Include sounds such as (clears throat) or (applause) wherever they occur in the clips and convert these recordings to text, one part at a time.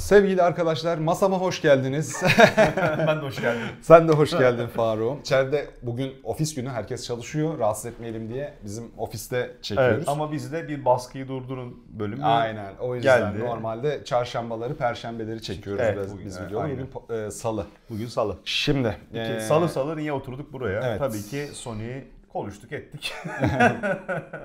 Sevgili arkadaşlar masama hoş geldiniz. (laughs) ben de hoş geldim. Sen de hoş geldin Faruk. İçeride bugün ofis günü herkes çalışıyor. Rahatsız etmeyelim diye bizim ofiste çekiyoruz. Evet, ama bizde bir baskıyı durdurun bölümü Aynen. O yüzden geldi. normalde çarşambaları, perşembeleri çekiyoruz Evet, biz, bugün, biz evet. Bugün e, salı. Bugün salı. Şimdi e, salı salı niye oturduk buraya? Evet. Tabii ki Sony'yi konuştuk ettik. (laughs)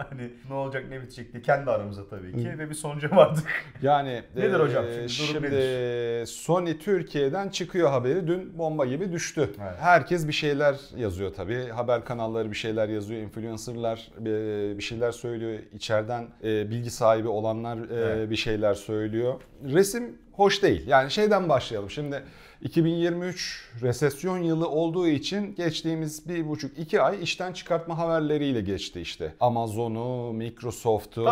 hani ne olacak ne bitecek diye kendi aramızda tabii ki ve bir sonuca vardık. Yani (laughs) Nedir hocam? e, Şimdi durum Şimdi Sony Türkiye'den çıkıyor haberi dün bomba gibi düştü. Evet. Herkes bir şeyler yazıyor tabii. Haber kanalları bir şeyler yazıyor. Influencerlar e, bir şeyler söylüyor. İçeriden e, bilgi sahibi olanlar e, Evet. bir şeyler söylüyor. Resim hoş değil. Yani şeyden başlayalım. Şimdi 2023 resesyon yılı olduğu için geçtiğimiz bir buçuk iki ay işten çıkartma haberleriyle geçti işte. Amazon'u, Microsoft'u,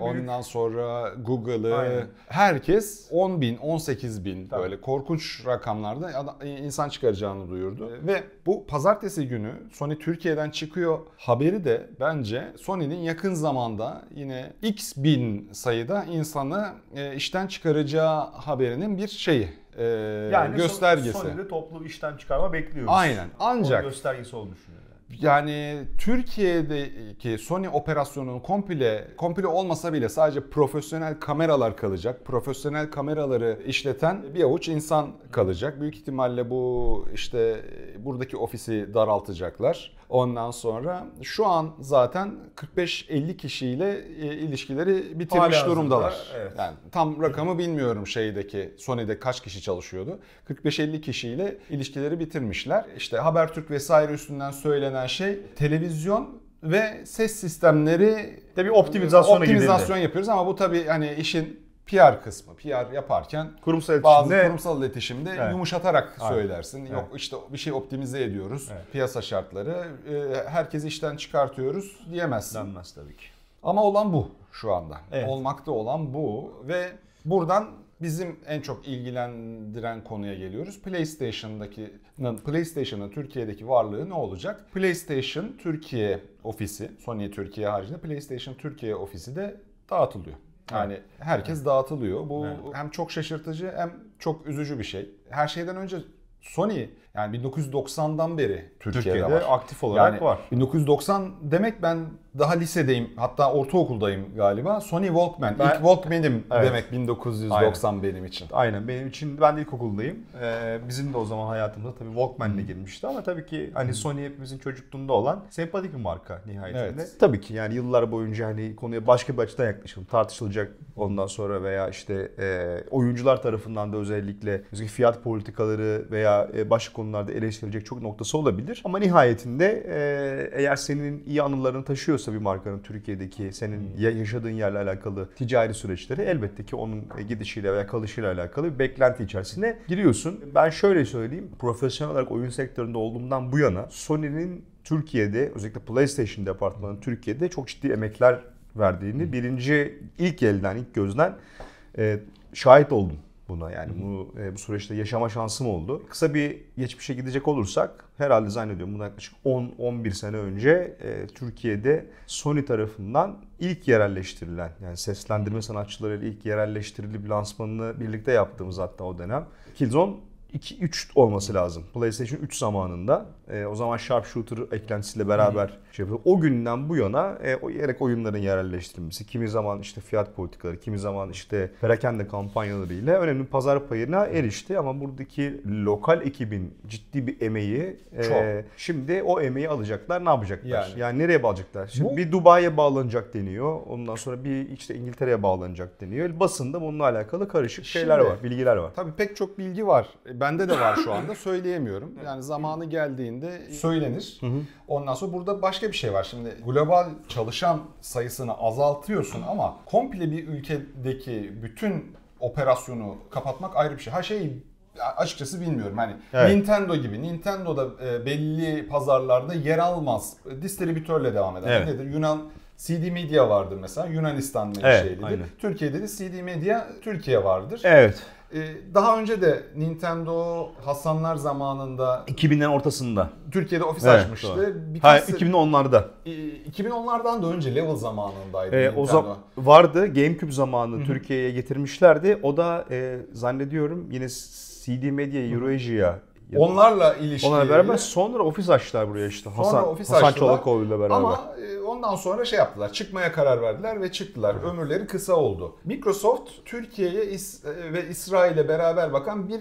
ondan sonra Google'ı, herkes 10 bin, 18 bin Tabii. böyle korkunç rakamlarda insan çıkaracağını duyurdu. Ve bu pazartesi günü Sony Türkiye'den çıkıyor haberi de bence Sony'nin yakın zamanda yine x bin sayıda insanı e, işten çıkaracağı haberinin bir şeyi, e, Yani göstergesi. Sony'de toplu işten çıkarma bekliyoruz. Aynen. Ancak Onun göstergesi düşünüyorum. Yani Türkiye'deki Sony operasyonunun komple komple olmasa bile sadece profesyonel kameralar kalacak. Profesyonel kameraları işleten bir avuç insan kalacak. Büyük ihtimalle bu işte buradaki ofisi daraltacaklar. Ondan sonra şu an zaten 45-50 kişiyle e, ilişkileri bitirmiş Halihazırda, durumdalar. evet. Yani tam rakamı bilmiyorum şeydeki Sony'de kaç kişi çalışıyordu. 45-50 kişiyle ilişkileri bitirmişler. İşte Habertürk vesaire üstünden söylenen şey televizyon ve ses sistemleri Tabii optimizasyona optimizasyon yapıyoruz ama bu tabii hani işin PR kısmı. PR yaparken Kurumsal bazı iletişimde kurumsal iletişimde Evet. yumuşatarak Aynen. söylersin. Evet. Yok işte bir şey optimize ediyoruz. Evet. Piyasa şartları. e, Herkesi işten çıkartıyoruz diyemezsin. denmez tabii ki. Ama olan bu şu anda. Evet. Olmakta olan bu ve buradan bizim en çok ilgilendiren konuya geliyoruz. PlayStation'daki PlayStation'ın Türkiye'deki varlığı ne olacak? PlayStation Türkiye ofisi, Sony Türkiye haricinde PlayStation Türkiye ofisi de dağıtılıyor. Yani herkes dağıtılıyor. Bu Evet. hem çok şaşırtıcı hem çok üzücü bir şey. Her şeyden önce Sony yani 1990'dan beri Türkiye'de, Türkiye'de var. aktif olarak Yani var. 1990 demek ben daha lisedeyim hatta ortaokuldayım galiba. Sony Walkman. Ben- İlk Walkman'im Evet. demek 1990 benim için. Aynen benim için ben de ilkokuldayım. Ee, bizim de o zaman hayatımıza tabii Walkman'le girmişti ama tabii ki hani Sony hepimizin çocukluğunda olan sempatik bir marka nihayetinde. Evet. Tabii ki yani yıllar boyunca hani konuya başka bir açıdan yaklaşalım. Tartışılacak ondan sonra veya işte e, oyuncular tarafından da özellikle fiyat politikaları veya e, başka konularda eleştirilecek çok noktası olabilir. Ama nihayetinde e, eğer senin iyi anılarını taşıyorsa bir markanın Türkiye'deki senin ya- yaşadığın yerle alakalı ticari süreçleri elbette ki onun gidişiyle veya kalışıyla alakalı bir beklenti içerisine giriyorsun. Ben şöyle söyleyeyim. Profesyonel olarak oyun sektöründe olduğumdan bu yana Sony'nin Türkiye'de özellikle PlayStation departmanının Türkiye'de çok ciddi emekler verdiğini birinci ilk elden ilk gözden e, şahit oldum buna. Yani bu e, bu süreçte yaşama şansım oldu. Kısa bir geçmişe gidecek olursak herhalde zannediyorum bundan yaklaşık 10-11 sene önce e, Türkiye'de Sony tarafından ilk yerelleştirilen yani seslendirme sanatçılarıyla ilk yerelleştirilip lansmanını birlikte yaptığımız hatta o dönem Killzone 2-3 olması lazım. PlayStation 3 zamanında. E, o zaman Sharpshooter eklentisiyle beraber şey yapıyor. O günden bu yana e, o gerek oyunların yerelleştirilmesi, kimi zaman işte fiyat politikaları, kimi zaman işte perakende kampanyalarıyla önemli bir pazar payına erişti. Ama buradaki lokal ekibin ciddi bir emeği e, Çok. şimdi o emeği alacaklar ne yapacaklar? Yani. Yani, nereye bağlayacaklar? Şimdi Bu- bir Dubai'ye bağlanacak deniyor. Ondan sonra bir işte İngiltere'ye bağlanacak deniyor. Basında bununla alakalı karışık şeyler Şimdi- var, bilgiler var. Tabii pek çok bilgi var. E, Bende de var şu anda. (laughs) Söyleyemiyorum. Yani zamanı geldiğinde söylenir. Ondan sonra burada başka bir şey var. Şimdi global çalışan sayısını azaltıyorsun ama komple bir ülkedeki bütün operasyonu kapatmak ayrı bir şey. Ha şey açıkçası bilmiyorum. Hani Evet. Nintendo gibi. Nintendo'da e, belli pazarlarda yer almaz. Distribütörle devam eder. Evet. Nedir? Yunan CD Media vardır mesela. Yunanistan Evet, menşelidir. aynen. Türkiye'de de CD Media Türkiye vardır. Evet. E, daha önce de Nintendo Hasanlar zamanında 2000'lerin ortasında. Türkiye'de ofis Evet, açmıştı. doğru. Birkaç Hayır 2010'larda. e, 2010'lardan da önce Level zamanındaydı Ee, Nintendo. o zaman vardı GameCube zamanı Türkiye'ye getirmişlerdi. O da e, zannediyorum yine CD Media Eurasia Onlarla ilişkili. Onlarla beraber sonra ofis açtılar buraya işte. Sonra Hasan, ofis Hasan açtılar. Çolakoğlu ile beraber. Ama e, ondan sonra şey yaptılar. Çıkmaya karar verdiler ve çıktılar. Ömürleri kısa oldu. Microsoft Türkiye'ye e, ve İsrail'e beraber bakan bir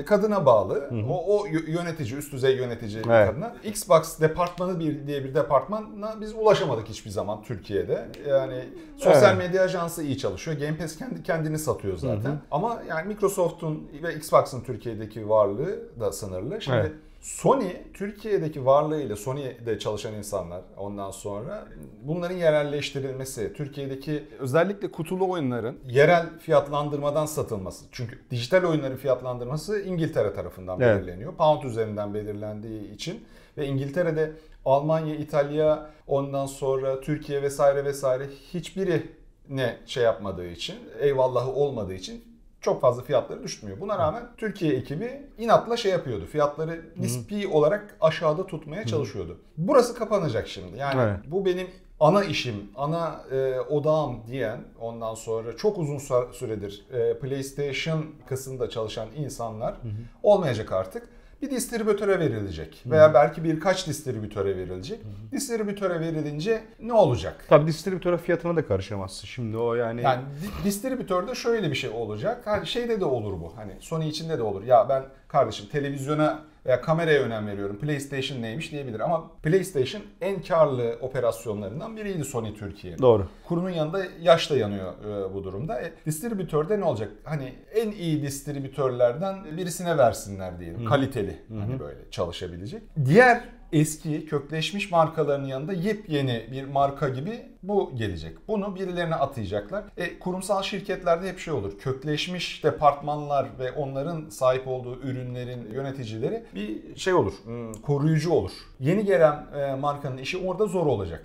e, kadına bağlı. O, o yö- yönetici, üst düzey yönetici Evet. kadına. Xbox departmanı bir diye bir departmana biz ulaşamadık hiçbir zaman Türkiye'de. Yani sosyal Evet. medya ajansı iyi çalışıyor. Game Pass kendi kendini satıyor zaten. Ama yani Microsoft'un ve Xbox'ın Türkiye'deki varlığı da sınırlı. Şimdi Evet. Sony Türkiye'deki varlığıyla Sony'de çalışan insanlar ondan sonra bunların yerelleştirilmesi, Türkiye'deki özellikle kutulu oyunların yerel fiyatlandırmadan satılması. Çünkü dijital oyunların fiyatlandırması İngiltere tarafından Evet. belirleniyor. Pound üzerinden belirlendiği için ve İngiltere'de Almanya, İtalya, ondan sonra Türkiye vesaire vesaire hiçbiri ne şey yapmadığı için, eyvallahı olmadığı için çok fazla fiyatları düşmüyor. Buna rağmen Türkiye ekibi inatla şey yapıyordu. Fiyatları nispi olarak aşağıda tutmaya çalışıyordu. Burası kapanacak şimdi. Yani Evet. bu benim ana işim, ana e, odağım diyen ondan sonra çok uzun süredir e, PlayStation kısmında çalışan insanlar olmayacak artık. Bir distribütöre verilecek veya belki birkaç distribütöre verilecek. Distribütöre verilince ne olacak? Tabii distribütöre fiyatına da karışamazsın. Şimdi o yani, Yani di- distribütörde şöyle bir şey olacak. Hani şeyde de olur bu. Hani Sony içinde de olur. Ya ben kardeşim televizyona veya kameraya önem veriyorum. PlayStation neymiş diyebilir ama PlayStation en karlı operasyonlarından biriydi Sony Türkiye. doğru. Kurunun yanında yaş da yanıyor e, bu durumda. E, distribütörde ne olacak? Hani en iyi distribütörlerden birisine versinler diyelim. Kaliteli. Hani böyle çalışabilecek. Diğer eski kökleşmiş markaların yanında yepyeni bir marka gibi bu gelecek. Bunu birilerine atayacaklar. E, kurumsal şirketlerde hep şey olur. Kökleşmiş departmanlar ve onların sahip olduğu ürünlerin yöneticileri bir şey olur. hmm, Koruyucu olur. Yeni gelen e, markanın işi orada zor olacak.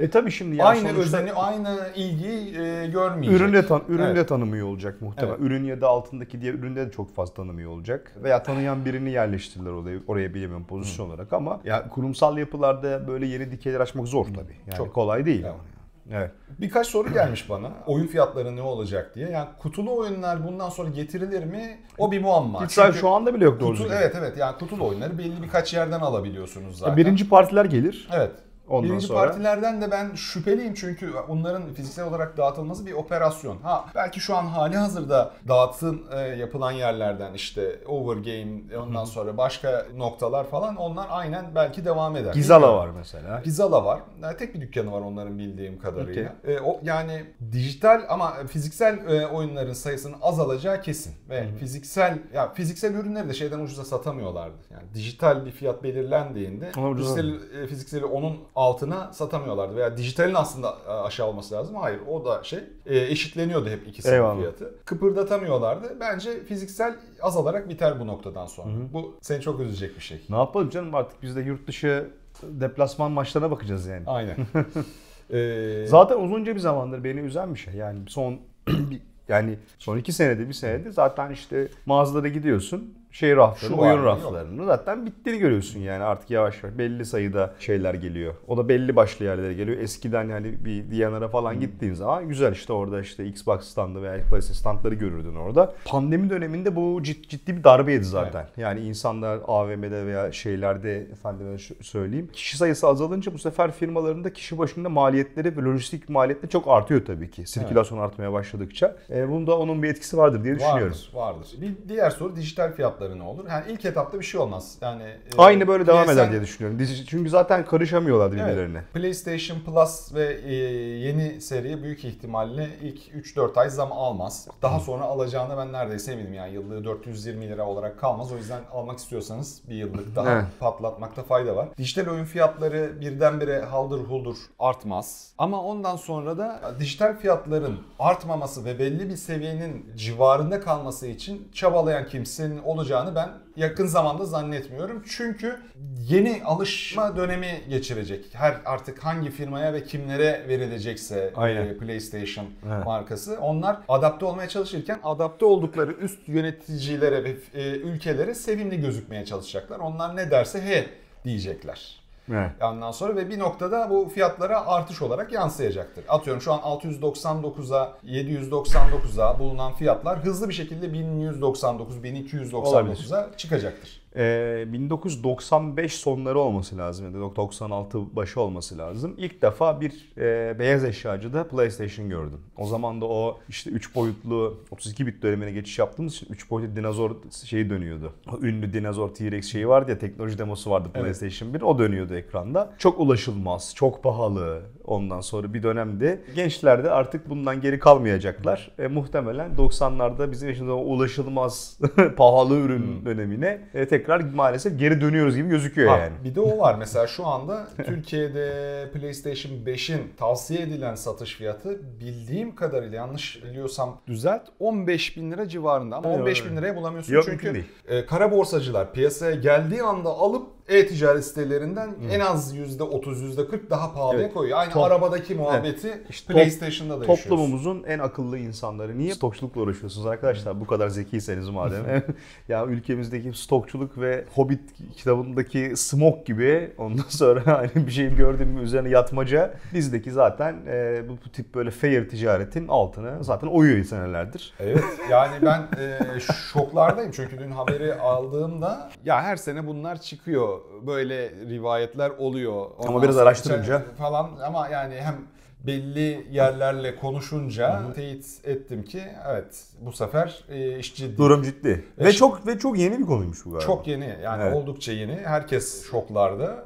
E tabii şimdi yani aynı sonuçta özeni, aynı ilgiyi e, görmeyecek. ürün de, tan ürün Evet. tanımıyor olacak muhtemelen. Evet. Ürün ya da altındaki diğer üründe de çok fazla tanımıyor olacak. Veya tanıyan birini yerleştirirler oraya, oraya bilemiyorum pozisyon olarak ama ya kurumsal yapılarda böyle yeni dikeyler açmak zor tabii. Yani Çok. kolay değil Evet. yani. Evet. Birkaç soru gelmiş bana. Oyun fiyatları ne olacak diye. Yani kutulu oyunlar bundan sonra getirilir mi? O bir muamma. Hiç Çünkü şu anda bile yok doğru kutu, evet evet yani kutulu oyunları belli birkaç yerden alabiliyorsunuz zaten. Birinci partiler gelir. Evet. Ondan Birinci sonra- partilerden de ben şüpheliyim çünkü onların fiziksel olarak dağıtılması bir operasyon. Ha belki şu an hali hazırda dağıtın e, yapılan yerlerden işte Overgame ondan sonra başka noktalar falan onlar aynen belki devam eder. Gizala var mesela. Gizala var. Yani tek bir dükkanı var onların bildiğim kadarıyla. E, o yani dijital ama fiziksel e, oyunların sayısının azalacağı kesin ve fiziksel ya fiziksel ürünleri de şeyden ucuza satamıyorlardı. Yani dijital bir fiyat belirlendiğinde fiziksel, e, fizikseli onun altına satamıyorlardı veya dijitalin aslında e, aşağı olması lazım. Hayır o da şey e, eşitleniyordu hep ikisinin Eyvallah. fiyatı. Kıpırdatamıyorlardı. Bence fiziksel azalarak biter bu noktadan sonra. Bu seni çok üzecek bir şey. Ne yapalım canım artık biz de yurt dışı deplasman maçlarına bakacağız yani. Aynen. Ee, (laughs) Zaten uzunca bir zamandır beni üzen bir şey. Yani son (clears throat) yani son iki senede bir senede zaten işte mağazalara gidiyorsun. Şey raflarını, oyun raflarını zaten bittiğini görüyorsun yani artık yavaş yavaş belli sayıda şeyler geliyor. O da belli başlı yerlere geliyor. Eskiden yani bir Diyanara falan Hmm. gittiğin zaman güzel işte orada işte Xbox standı veya PlayStation standları görürdün orada. Pandemi döneminde bu cid- ciddi bir darbeydi zaten. Yani insanlar AVM'de veya şeylerde efendime söyleyeyim. Kişi sayısı azalınca bu sefer firmaların da kişi başında maliyetleri ve lojistik maliyetleri çok artıyor tabii ki. Sirkülasyon artmaya başladıkça. E, bunda onun bir etkisi vardır diye düşünüyorum. Vardır, vardır. Bir diğer soru dijital fiyatları ne olur? Yani ilk etapta bir şey olmaz. Yani e, Aynı böyle devam eder diye düşünüyorum. Çünkü zaten karışamıyorlar birbirlerine. Evet, PlayStation Plus ve e, yeni seri büyük ihtimalle ilk 3-4 ay zam almaz. Daha sonra alacağını ben neredeyse eminim yani yıllığı 420 lira olarak kalmaz. O yüzden almak istiyorsanız bir yıllık daha Evet. patlatmakta fayda var. Dijital oyun fiyatları birdenbire haldır huldur artmaz. Ama ondan sonra da dijital fiyatların artmaması ve belli bir seviyenin civarında kalması için çabalayan kimsenin olacağı yapacağını ben yakın zamanda zannetmiyorum. Çünkü yeni alışma dönemi geçirecek. Her artık hangi firmaya ve kimlere verilecekse Aynen. e, PlayStation Evet. markası onlar adapte olmaya çalışırken adapte oldukları üst yöneticilere ve e, ülkelere sevimli gözükmeye çalışacaklar. Onlar ne derse he diyecekler. Evet. Ondan sonra ve bir noktada bu fiyatlara artış olarak yansıyacaktır. Atıyorum şu an 699'a 799'a bulunan fiyatlar hızlı bir şekilde 1199 1299'a çıkacaktır. Ee, 1995 sonları olması lazım ya da 96 başı olması lazım. İlk defa bir e, beyaz eşyacıda PlayStation gördüm. O zaman da o işte 3 boyutlu 32 bit dönemine geçiş yaptığımız için 3 boyutlu dinozor şeyi dönüyordu. O ünlü dinozor T-Rex şeyi vardı ya teknoloji demosu vardı Evet. PlayStation 1 o dönüyordu ekranda. Çok ulaşılmaz, çok pahalı ondan sonra bir dönemdi. Gençler de artık bundan geri kalmayacaklar. E, muhtemelen 90'larda bizim yaşında ulaşılmaz (laughs) pahalı ürün dönemine e, tekrar maalesef geri dönüyoruz gibi gözüküyor Ha, yani. Bir de o var mesela şu (laughs) anda Türkiye'de PlayStation 5'in tavsiye edilen satış fiyatı bildiğim kadarıyla yanlış biliyorsam düzelt 15 bin lira civarında ama Evet, 15 bin liraya bulamıyorsun Yok, çünkü e, kara borsacılar piyasaya geldiği anda alıp e-ticaret sitelerinden en az %30 %40 daha pahalıya Evet. koyuyor. Aynı Top- arabadaki muhabbeti İşte top- PlayStation'da da. Toplumumuzun en akıllı insanları. Niye stokçulukla uğraşıyorsunuz arkadaşlar? Bu kadar zekiyseniz madem. (laughs) ya ülkemizdeki stokçuluk ve Hobbit kitabındaki smok gibi ondan sonra (laughs) hani bir şeyi gördüğüm mü üzerine yatmaca bizdeki zaten e, bu, bu tip böyle fair ticaretin altına zaten oyuyor senelerdir. Evet (laughs) yani ben e, şoklardayım çünkü dün haberi aldığımda ya her sene bunlar çıkıyor böyle rivayetler oluyor. Ondan biraz sonra araştırınca. falan ama yani hem belli yerlerle konuşunca teyit ettim ki evet bu sefer e, iş ciddi. Durum ciddi. E Ve çok ve çok yeni bir konuymuş bu galiba. Çok yeni yani Evet. oldukça yeni. Herkes şoklarda.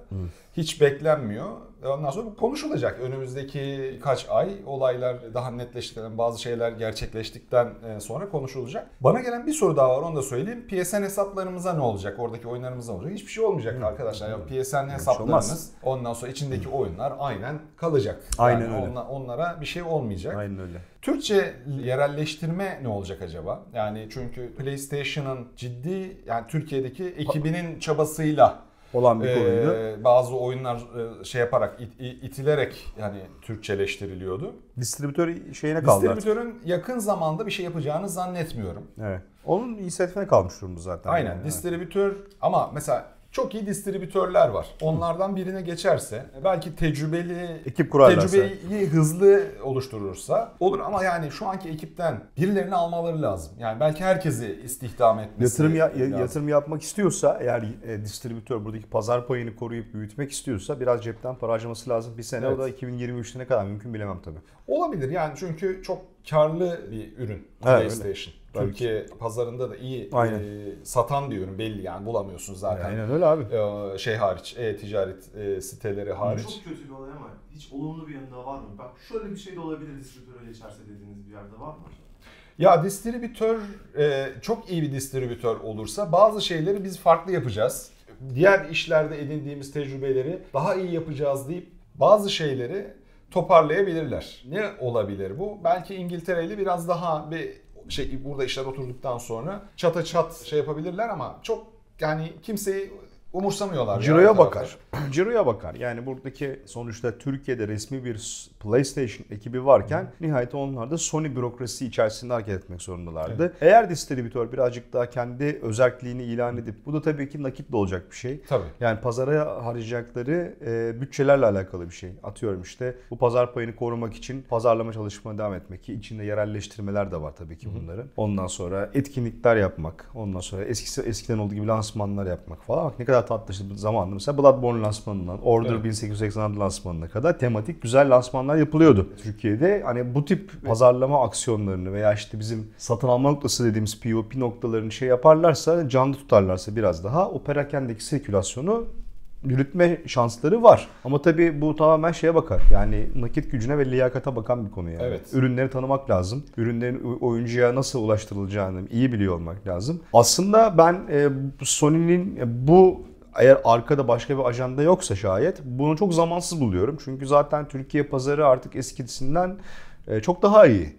Hiç beklenmiyor. E Ondan sonra bu konuşulacak. Önümüzdeki kaç ay olaylar daha netleştikten, bazı şeyler gerçekleştikten e, sonra konuşulacak. Bana gelen bir soru daha var onu da söyleyeyim. PSN hesaplarımıza ne olacak? Oradaki oyunlarımıza ne olacak? Hiçbir şey olmayacak arkadaşlar. Ya PSN hesaplarınız ondan sonra içindeki oyunlar aynen kalacak. Aynen Yani öyle. onla- onlara bir şey olmayacak. Aynen öyle. Türkçe yerelleştirme ne olacak acaba? Yani çünkü PlayStation'ın ciddi yani Türkiye'deki ekibinin çabasıyla Olan bir konuydu. bazı oyunlar e, şey yaparak it- it- itilerek yani Türkçeleştiriliyordu. Distribütör şeyine kaldı artık. Distribütörün yakın zamanda bir şey yapacağını zannetmiyorum. Evet. Onun inisiyatifine kalmış durumda zaten. Aynen. Yani. Distribütör ama mesela çok iyi distribütörler var. Onlardan birine geçerse belki tecrübeli Ekip kurarlarsa. tecrübeyi hızlı oluşturursa olur ama yani şu anki ekipten birilerini almaları lazım. Yani belki herkesi istihdam etmesi Yatırım ya- lazım. yatırım yapmak istiyorsa eğer e, distribütör buradaki pazar payını koruyup büyütmek istiyorsa biraz cepten para harcaması lazım. Bir sene Evet. o da 2023'te ne kadar mümkün bilemem tabii. Olabilir yani çünkü çok karlı bir ürün Evet, PlayStation. Tabii Türkiye pazarında da iyi Aynen. e, satan bir ürün belli yani bulamıyorsun zaten. Aynen öyle abi. E, şey hariç, e-ticaret e, siteleri hariç. Çok kötü bir olay ama hiç olumlu bir yanı da var mı? Bak şöyle bir şey de olabilir distribütöre geçerse dediğiniz bir yerde var mı? Ya distribütör e, çok iyi bir distribütör olursa bazı şeyleri biz farklı yapacağız. Diğer işlerde edindiğimiz tecrübeleri daha iyi yapacağız deyip bazı şeyleri toparlayabilirler. Ne olabilir bu? Belki İngiltere ile biraz daha bir şey burada işler oturduktan sonra çata çat şey yapabilirler ama çok yani kimseyi umursamıyorlar. ya Ciro'ya bakar. (clears throat) Ciro'ya bakar. Yani buradaki sonuçta Türkiye'de resmi bir PlayStation ekibi varken nihayet onlar da Sony bürokrasi içerisinde hareket etmek zorundalardı. Eğer distribütör birazcık daha kendi özelliğini ilan edip bu da tabii ki nakitle olacak bir şey. Tabii. Yani pazara harcayacakları e, bütçelerle alakalı bir şey. Atıyorum işte bu pazar payını korumak için pazarlama çalışmaya devam etmek ki içinde yerelleştirmeler de var tabii ki bunların. Ondan sonra etkinlikler yapmak, ondan sonra eskisi eskiden olduğu gibi lansmanlar yapmak falan. Bak ne kadar tatlı işte bu zamanında mesela Bloodborne lansmanından Order Evet. 1886 lansmanına kadar tematik güzel lansmanlar yapılıyordu. Türkiye'de hani bu tip pazarlama aksiyonlarını veya işte bizim satın alma noktası dediğimiz POP noktalarını şey yaparlarsa, canlı tutarlarsa biraz daha o perakendeki sirkülasyonu yürütme şansları var. Ama tabii bu tamamen şeye bakar. Yani nakit gücüne ve liyakata bakan bir konu yani. Evet. Ürünleri tanımak lazım. Ürünlerin oyuncuya nasıl ulaştırılacağını iyi biliyor olmak lazım. Aslında ben e, Sony'nin e, bu eğer arkada başka bir ajanda yoksa şayet bunu çok zamansız buluyorum. Çünkü zaten Türkiye pazarı artık eskisinden e, çok daha iyi.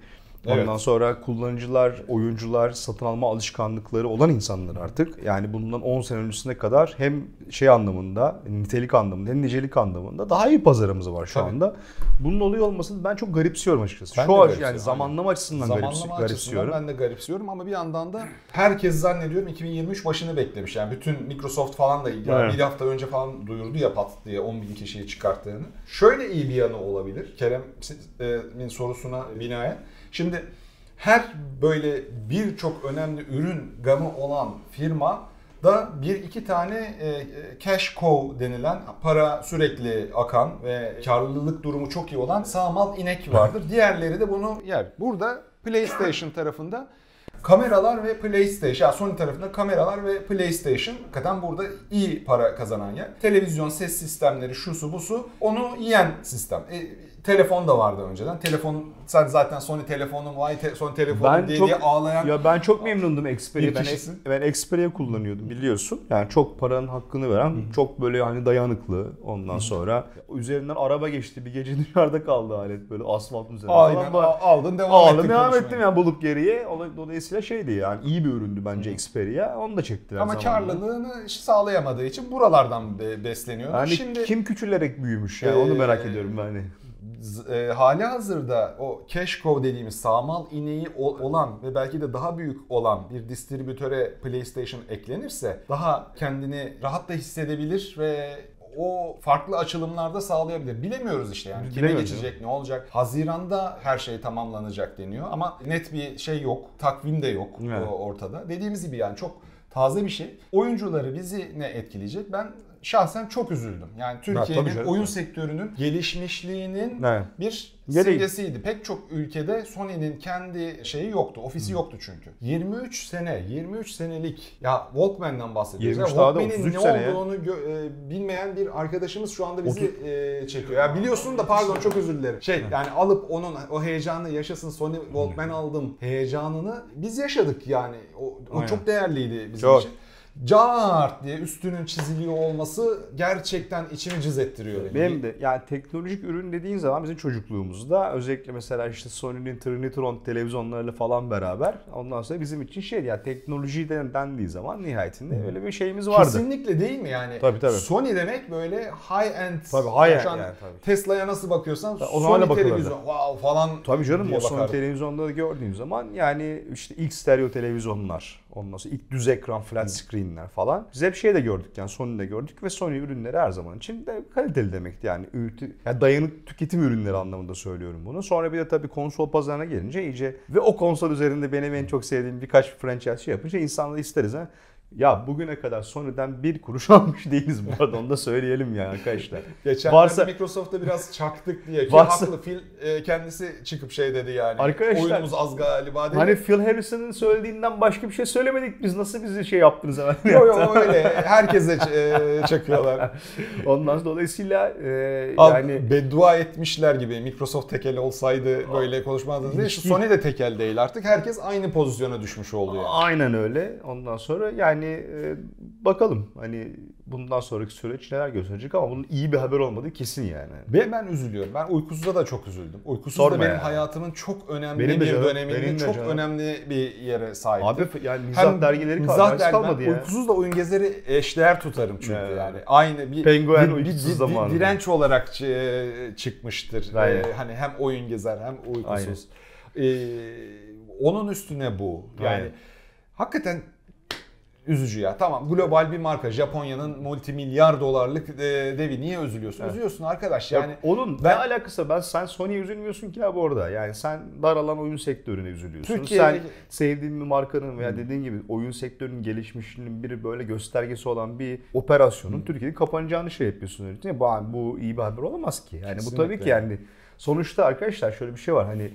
Evet. Ondan sonra kullanıcılar, oyuncular, satın alma alışkanlıkları olan insanlar artık. Yani bundan 10 sene öncesine kadar hem şey anlamında, nitelik anlamında hem nicelik anlamında daha iyi pazarımız var şu Tabii. anda. Bunun oluyor olmasını ben çok garipsiyorum açıkçası. Ben şu an garipsiyorum, yani zamanlama açısından Zamanlama garipsi- açısından garipsiyorum. ben de garipsiyorum ama bir yandan da herkes zannediyorum 2023 başını beklemiş. Yani bütün Microsoft falan da ya Evet. bir hafta önce falan duyurdu ya pat diye 10 bin kişiyi çıkarttığını. Şöyle iyi bir yanı olabilir Kerem'in sorusuna binaen. Şimdi her böyle birçok önemli ürün gamı olan firma da bir iki tane e, cash cow denilen para sürekli akan ve karlılık durumu çok iyi olan sağmal inek vardır. Diğerleri de bunu yer. Burada PlayStation tarafında kameralar ve PlayStation, yani Sony tarafında kameralar ve PlayStation hakikaten burada iyi para kazanan yer. Televizyon, ses sistemleri, şusu busu onu yiyen sistem. E, telefon da vardı önceden. Telefon sen zaten Sony telefonum, vay te- Sony telefonum Ben diye, çok diye ağlayan ya ben çok memnundum Xperia. Bir Ben, ben Xperia kullanıyordum biliyorsun. Yani çok paranın hakkını veren, çok böyle hani dayanıklı. Ondan sonra üzerinden araba geçti. Bir gece (laughs) dışarıda kaldı alet böyle asfaltın üzerinde. Aynen falan. a- aldın devam Aldım ettin devam ettim yani bulup geriye. Olay- Dolayısıyla şeydi yani iyi bir üründü bence Xperia. Onu da çektiler Ama zamanında. karlılığını sağlayamadığı için buralardan be- besleniyor. Yani Şimdi kim küçülerek büyümüş yani onu Ee, merak ediyorum ben. Hani. E, hali hazırda o cash cow dediğimiz sağmal ineği ol- olan ve belki de daha büyük olan bir distribütöre PlayStation eklenirse daha kendini rahat da hissedebilir ve o farklı açılımlarda sağlayabilir. Bilemiyoruz işte yani. Kime geçecek, ne olacak? Haziranda her şey tamamlanacak deniyor ama net bir şey yok. Takvim de yok Evet. ortada. Dediğimiz gibi yani çok taze bir şey. Oyuncuları bizi ne etkileyecek? Ben şahsen çok üzüldüm. Yani Türkiye'nin canım. oyun sektörünün gelişmişliğinin Evet. bir simgesiydi. Pek çok ülkede Sony'nin kendi şeyi yoktu. Ofisi yoktu çünkü. 23 sene, 23 senelik ya Walkman'dan bahsediyoruz. 23 ya, Walkman'in 33 ne sene ya. olduğunu gö- e, bilmeyen bir arkadaşımız şu anda bizi e, çekiyor. Ya biliyorsun da pardon çok özür dilerim. Şey yani alıp onun o heyecanı yaşasın Sony Walkman aldım heyecanını biz yaşadık yani. O, o Aynen. çok değerliydi bizim Çok. için. Cart diye üstünün çiziliyor olması gerçekten içimi cız ettiriyor beni. Benim de yani teknolojik ürün dediğin zaman bizim çocukluğumuzda özellikle mesela işte Sony'nin Trinitron televizyonlarıyla falan beraber ondan sonra bizim için şey yani teknoloji den- dendiği zaman nihayetinde öyle bir şeyimiz vardı. Kesinlikle değil mi yani? Tabii, tabii. Sony demek böyle high end. Tabii, high end yani, tabii. Tesla'ya nasıl bakıyorsan öyle Sony televizyon wow falan Tabii canım o Sony televizyonda da gördüğün zaman yani işte ilk stereo televizyonlar, ondan sonra ilk düz ekran flat screenler falan. Biz hep şey de gördük yani Sony'de gördük ve Sony ürünleri her zaman için de kaliteli demekti yani. Ürtü, yani dayanık tüketim ürünleri anlamında söylüyorum bunu. Sonra bir de tabii konsol pazarına gelince iyice ve o konsol üzerinde benim en çok sevdiğim birkaç franchise şey yapınca insanlar isteriz ha. Ya bugüne kadar Sony'den bir kuruş (laughs) almış değiliz bu arada onu da söyleyelim yani arkadaşlar. Geçen Varsa- Microsoft'ta biraz çaktık diye. Ki Varsa- haklı Phil e, kendisi çıkıp şey dedi yani. Arkadaşlar- Oyunumuz az galiba dedi. Hani Phil Harrison'ın söylediğinden başka bir şey söylemedik biz nasıl bizi şey yaptınız hemen. Yo yo öyle. Herkese ç- e, çakıyorlar. (laughs) Ondan dolayısıyla e, Abi, yani beddua etmişler gibi Microsoft tekel olsaydı böyle konuşmazdınız diye. Sony de tekel değil artık. Herkes aynı pozisyona düşmüş oluyor. aynen öyle. Ondan sonra yani e, bakalım hani bundan sonraki süreç neler gösterecek ama bunun iyi bir haber olmadığı kesin yani. Ve ben üzülüyorum. Ben uykusuzda da çok üzüldüm. Uykusuz Sorma da benim ya. hayatımın çok önemli Benim bir canım, döneminde benim çok canım. önemli bir yere sahipti. Abi yani mizah dergileri mizah kalmadı, dergi- kalmadı ya. Uykusuz da oyun gezeri eşdeğer tutarım çünkü Evet. yani. Aynı bir, Penguen bir- bir- bir- direnç olarak çı- çıkmıştır. Aynen. Ee, hani hem oyun gezer hem Aynen. uykusuz. Ee, onun üstüne bu. Yani Aynen. hakikaten üzücü ya. Tamam global bir marka. Japonya'nın multimilyar dolarlık e, devi. Niye üzülüyorsun? Evet. Üzülüyorsun arkadaş. Yani Yani onun ne ben- alakası var? ben sen Sony'ye üzülmüyorsun ki abi orada. Yani sen daralan oyun sektörüne üzülüyorsun. Türkiye- Sen sevdiğin bir markanın veya dediğin gibi oyun sektörünün gelişmişliğinin bir böyle göstergesi olan bir operasyonun Türkiye'de kapanacağını şey yapıyorsun. mi? Bu, bu iyi bir haber olamaz ki. Yani bu Kesinlikle. tabii ki yani sonuçta arkadaşlar şöyle bir şey var. Hani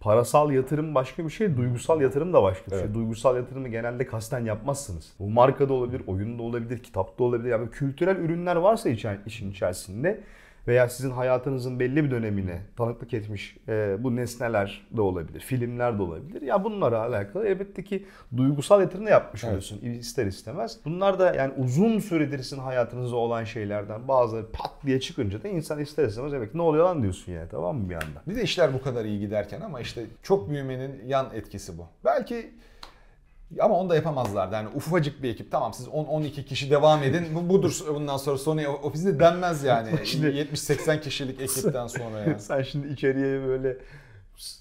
Parasal yatırım başka bir şey, duygusal yatırım da başka bir Evet. şey. Duygusal yatırımı genelde kasten yapmazsınız. Bu markada olabilir, oyunda olabilir, kitapta olabilir. Yani kültürel ürünler varsa işin içerisinde veya sizin hayatınızın belli bir dönemine tanıklık etmiş e, bu nesneler de olabilir, filmler de olabilir. Ya bunlara alakalı elbette ki duygusal yatırım da yapmış Evet. oluyorsun ister istemez. Bunlar da yani uzun süredir sizin hayatınızda olan şeylerden bazıları pat diye çıkınca da insan ister istemez evet ne oluyor lan diyorsun yani tamam mı bir anda? Bir de işler bu kadar iyi giderken ama işte çok büyümenin yan etkisi bu. Belki ama onu da yapamazlardı. Yani ufacık bir ekip. Tamam siz 10-12 kişi devam edin. Bu budur bundan sonra Sony ofisi denmez yani. (laughs) Şimdi- 70-80 kişilik ekipten sonra yani. (laughs) Sen şimdi içeriye böyle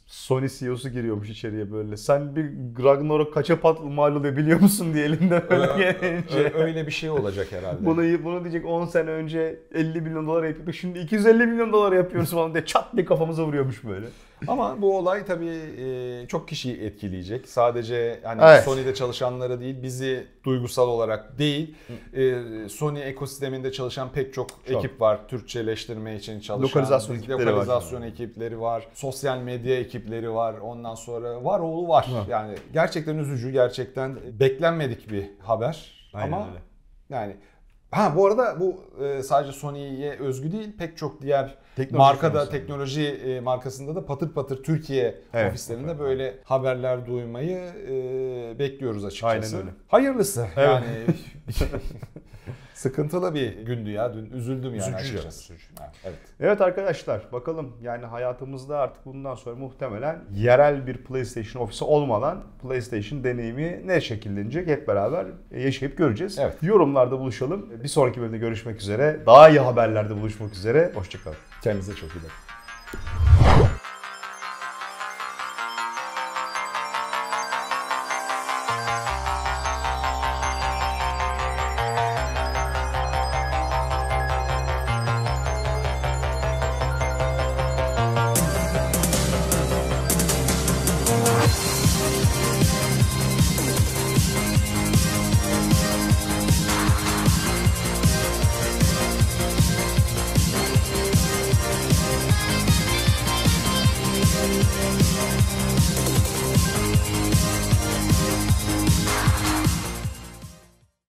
Sony CEO'su giriyormuş içeriye böyle. Sen bir Ragnarok kaça pat mal oluyor biliyor musun diye elinden böyle gelince. Öyle bir şey olacak herhalde. Bunu, bunu diyecek 10 sene önce 50 milyon dolar yapıyorduk. Şimdi 250 milyon dolar yapıyoruz falan diye çat diye kafamıza vuruyormuş böyle. Ama bu olay tabii e, çok kişiyi etkileyecek. Sadece hani Evet. Sony'de çalışanları değil, bizi duygusal olarak değil. E, Sony ekosisteminde çalışan pek çok, Çok. ekip var. Türkçeleştirme için çalışan. Lokalizasyon ekipleri var. lokalizasyon ekipleri var. Sosyal medya ekipleri var. Ondan sonra var oğlu var. Var. Yani gerçekten üzücü, gerçekten beklenmedik bir haber. Aynen Ama öyle. yani Ha bu arada bu e, sadece Sony'ye özgü değil pek çok diğer Teknoloji markada teknoloji e, markasında da patır patır Türkiye Evet. ofislerinde böyle haberler duymayı e, bekliyoruz açıkçası. Aynen öyle. Hayırlısı. Evet. Yani (laughs) sıkıntılı bir gündü ya dün üzüldüm yani Üzücü açıkçası. Ha, evet. Evet arkadaşlar bakalım yani hayatımızda artık bundan sonra muhtemelen yerel bir PlayStation ofisi olmadan PlayStation deneyimi ne şekillenecek hep beraber yaşayıp göreceğiz. Evet. Yorumlarda buluşalım. Bir sonraki bölümde görüşmek üzere. Daha iyi haberlerde buluşmak üzere. Hoşçakalın. Kendinize çok iyi bakın.